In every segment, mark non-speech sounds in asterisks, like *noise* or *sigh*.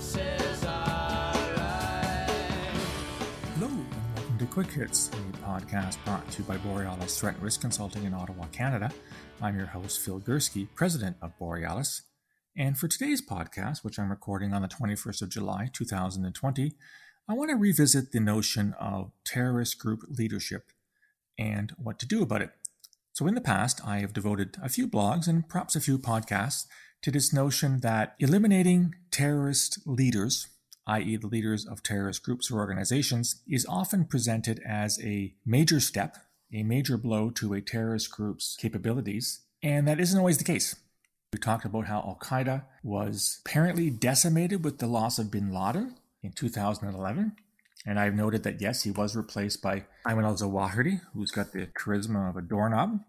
this is alright. Hello, and welcome to Quick Hits, a podcast brought to you by Borealis Threat Risk Consulting in Ottawa, Canada. I'm your host, Phil Gurski, president of Borealis. And for today's podcast, which I'm recording on the 21st of July, 2020, I want to revisit the notion of terrorist group leadership and what to do about it. So, in the past, I have devoted a few blogs and perhaps a few podcasts to this notion that eliminating terrorist leaders, i.e., the leaders of terrorist groups or organizations, is often presented as a major step, a major blow to a terrorist group's capabilities, and that isn't always the case. We talked about how Al Qaeda was apparently decimated with the loss of bin Laden in 2011. And I've noted that yes, he was replaced by Ayman al Zawahiri, who's got the charisma of a doorknob.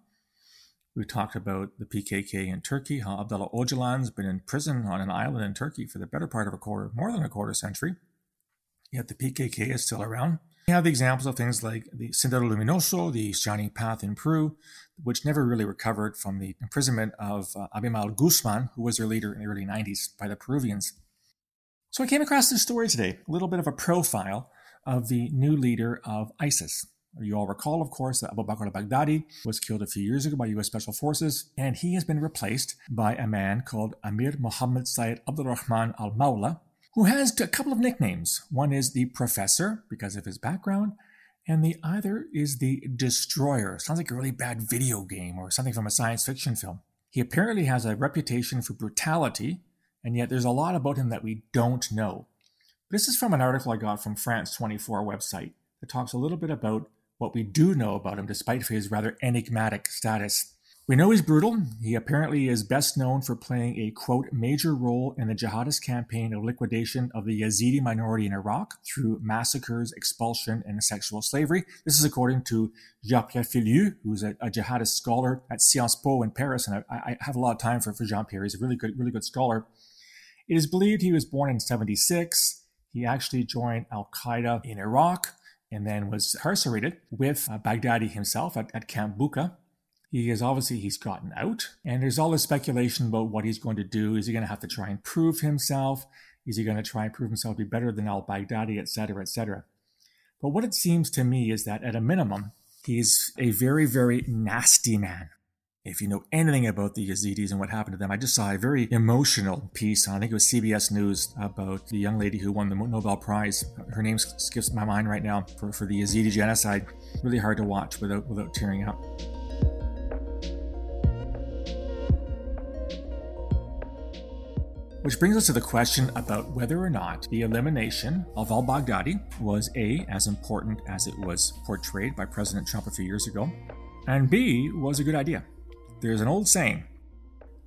We talked about the PKK in Turkey, how Abdullah Öcalan's been in prison on an island in Turkey for the better part of a quarter, more than a quarter century. Yet the PKK is still around. We have the examples of things like the Sendero Luminoso, the Shining Path in Peru, which never really recovered from the imprisonment of uh, Abimael Guzman, who was their leader in the early 90s by the Peruvians. So I came across this story today, a little bit of a profile of the new leader of ISIS. You all recall, of course, that Abu Bakr al-Baghdadi was killed a few years ago by U.S. Special Forces, and he has been replaced by a man called Amir Mohammed Sayyid Abdurrahman al-Mawla, who has a couple of nicknames. One is the Professor, because of his background, and the other is the Destroyer. Sounds like a really bad video game or something from a science fiction film. He apparently has a reputation for brutality, and yet there's a lot about him that we don't know. This is from an article I got from France 24 website that talks a little bit about what we do know about him despite his rather enigmatic status. We know he's brutal. He apparently is best known for playing a quote major role in the jihadist campaign of liquidation of the Yazidi minority in Iraq through massacres, expulsion, and sexual slavery. This is according to Jean-Pierre Filiu, who's a, a, jihadist scholar at Sciences Po in Paris, and I, I have a lot of time for, for Jean-Pierre. He's a really good, really good scholar. It is believed he was born in 76. He actually joined Al Qaeda in Iraq and then was incarcerated with uh, Baghdadi himself at, at Camp Bucca. He is obviously he's gotten out, and there's all this speculation about what he's going to do. Is he going to have to try and prove himself? Is he going to try and prove himself to be better than al Baghdadi, etc., etc.? But what it seems to me is that at a minimum, he's a very, very nasty man. If you know anything about the Yazidis and what happened to them, I just saw a very emotional piece I think it was CBS News, about the young lady who won the Nobel Prize. Her name skips my mind right now for, for the Yazidi genocide. Really hard to watch without, without tearing up. Which brings us to the question about whether or not the elimination of al Baghdadi was A, as important as it was portrayed by President Trump a few years ago, and B, was a good idea. There's an old saying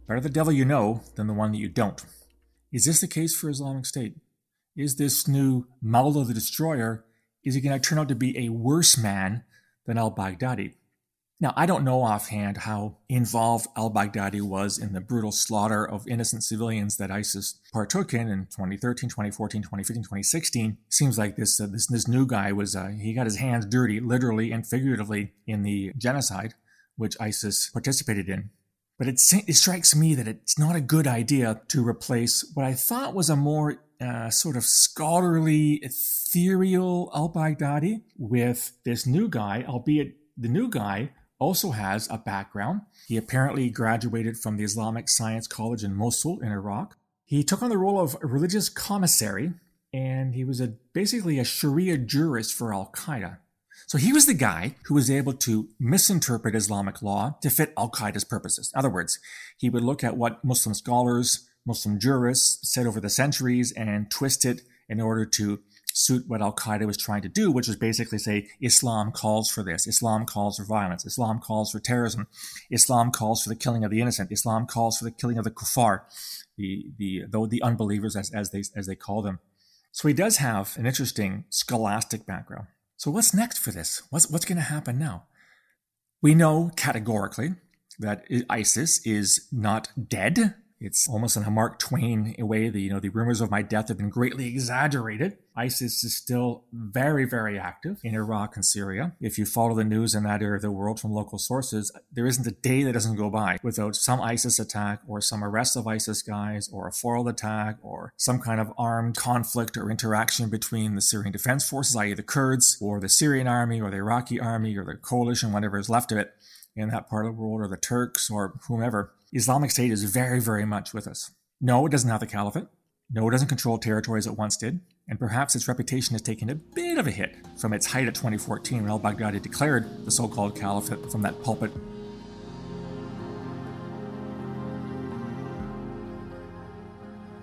better the devil you know than the one that you don't. Is this the case for Islamic State? Is this new Mawla the Destroyer, is he going to turn out to be a worse man than al Baghdadi? Now, I don't know offhand how involved al Baghdadi was in the brutal slaughter of innocent civilians that ISIS partook in in 2013, 2014, 2015, 2016. Seems like this, uh, this, this new guy was, uh, he got his hands dirty, literally and figuratively, in the genocide which ISIS participated in. But it, it strikes me that it's not a good idea to replace what I thought was a more uh, sort of scholarly, ethereal al Baghdadi with this new guy, albeit the new guy also has a background. He apparently graduated from the Islamic Science College in Mosul in Iraq. He took on the role of religious commissary, and he was a, basically a Sharia jurist for Al Qaeda. So he was the guy who was able to misinterpret Islamic law to fit Al Qaeda's purposes. In other words, he would look at what Muslim scholars, Muslim jurists said over the centuries and twist it in order to suit what Al Qaeda was trying to do, which was basically say Islam calls for this, Islam calls for violence, Islam calls for terrorism, Islam calls for the killing of the innocent, Islam calls for the killing of the kuffar, the the the, the unbelievers as, as they as they call them. So he does have an interesting scholastic background. So what's next for this? What's what's going to happen now? We know categorically that ISIS is not dead It's almost in a Mark Twain way. The you know the rumors of my death have been greatly exaggerated. ISIS is still very very active in Iraq and Syria. If you follow the news in that area of the world from local sources, there isn't a day that doesn't go by without some ISIS attack or some arrest of ISIS guys or a foiled attack or some kind of armed conflict or interaction between the Syrian Defense Forces, i.e., the Kurds, or the Syrian army or the Iraqi army or the coalition, whatever is left of it in that part of the world, or the Turks or whomever. Islamic State is very, very much with us. No, it doesn't have the caliphate. No, it doesn't control territories it once did. And perhaps its reputation has taken a bit of a hit from its height at 2014 when al Baghdadi declared the so called caliphate from that pulpit.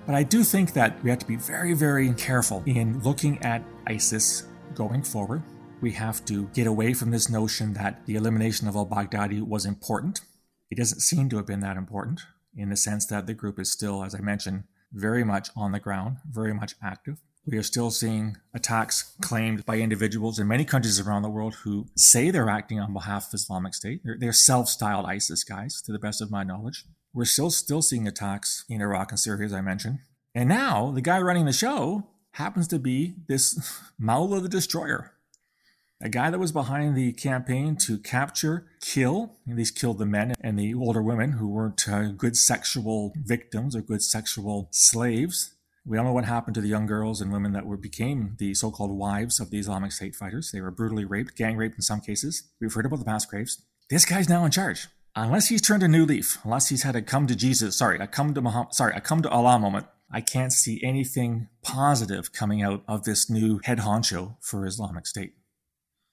But I do think that we have to be very, very careful in looking at ISIS going forward. We have to get away from this notion that the elimination of al Baghdadi was important it doesn't seem to have been that important in the sense that the group is still, as I mentioned, very much on the ground, very much active. We are still seeing attacks claimed by individuals in many countries around the world who say they're acting on behalf of Islamic State. They're, they're self-styled ISIS guys, to the best of my knowledge. We're still still seeing attacks in Iraq and Syria, as I mentioned. And now the guy running the show happens to be this *laughs* Mawla the Destroyer, a guy that was behind the campaign to capture, kill, at least kill the men and the older women who weren't uh, good sexual victims or good sexual slaves. We all know what happened to the young girls and women that were became the so-called wives of the Islamic State fighters. They were brutally raped, gang raped in some cases. We've heard about the mass graves. This guy's now in charge. Unless he's turned a new leaf, unless he's had a come to Jesus, sorry, a come to Muhammad, sorry, a come to Allah moment, I can't see anything positive coming out of this new head honcho for Islamic State.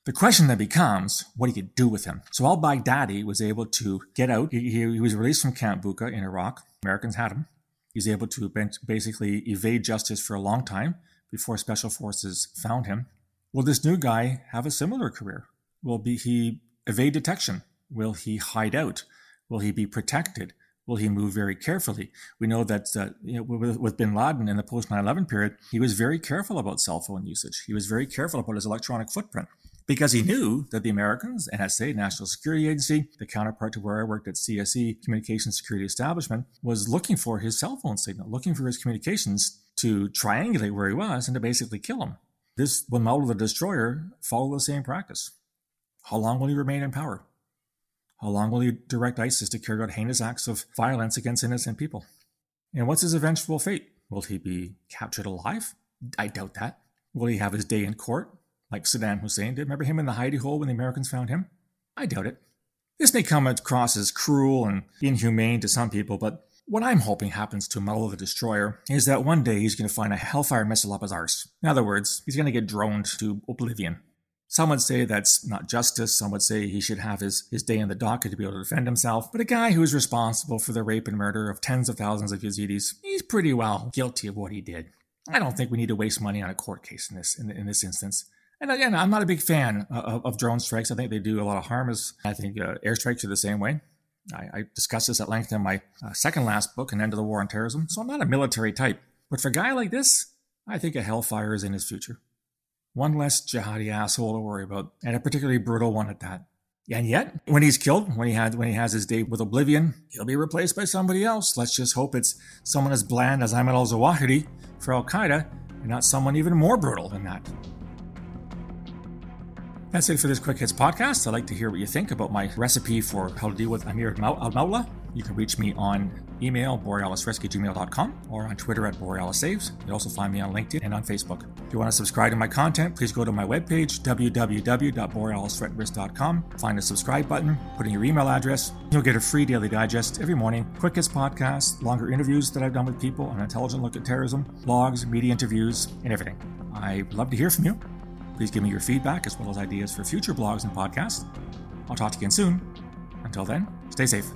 The question then becomes, what do you do with him? So al-Baghdadi was able to get out. He, he, was released from Camp Bucca in Iraq. Americans had him. He was able to basically evade justice for a long time before special forces found him. Will this new guy have a similar career? Will be, he evade detection? Will he hide out? Will he be protected? Will he move very carefully? We know that uh, you know, with, with, bin Laden in the post 9 11 period, he was very careful about cell phone usage. He was very careful about his electronic footprint because he knew that the Americans, NSA, National Security Agency, the counterpart to where I worked at CSE, Communication Security Establishment, was looking for his cell phone signal, looking for his communications to triangulate where he was and to basically kill him. This will Mawla the Destroyer follow the same practice. How long will he remain in power? How long will he direct ISIS to carry out heinous acts of violence against innocent people? And what's his eventual fate? Will he be captured alive? I doubt that. Will he have his day in court? Like Saddam Hussein did. Remember him in the hidey hole when the Americans found him? I doubt it. This may come across as cruel and inhumane to some people, but what I'm hoping happens to Mawla the Destroyer is that one day he's going to find a Hellfire missile up his arse. In other words, he's going to get droned to oblivion. Some would say that's not justice. Some would say he should have his, his day in the docket to be able to defend himself. But a guy who is responsible for the rape and murder of tens of thousands of Yazidis, he's pretty well guilty of what he did. I don't think we need to waste money on a court case in this in, in this instance. And again, I'm not a big fan of, of, drone strikes. I think they do a lot of harm. As I think uh, airstrikes are the same way. I, I discussed this at length in my uh, second last book, An End to the War on Terrorism. So I'm not a military type. But for a guy like this, I think a hellfire is in his future. One less jihadi asshole to worry about, and a particularly brutal one at that. And yet, when he's killed, when he had when he has his day with oblivion, he'll be replaced by somebody else. Let's just hope it's someone as bland as Ayman al-Zawahiri for Al Qaeda, and not someone even more brutal than that. That's it for this Quick Hits podcast. I'd like to hear what you think about my recipe for how to deal with Amir al Mawla. You can reach me on email, borealisrescue.gmail.com, or on Twitter at borealissaves. You can also find me on LinkedIn and on Facebook. If you want to subscribe to my content, please go to my webpage, www.borealisthreatrisk.com. Find the subscribe button, put in your email address. You'll get a free daily digest every morning, Quick Hits podcasts, longer interviews that I've done with people, an intelligent look at terrorism, blogs, media interviews, and everything. I'd love to hear from you. Please give me your feedback as well as ideas for future blogs and podcasts. I'll talk to you again soon. Until then, stay safe.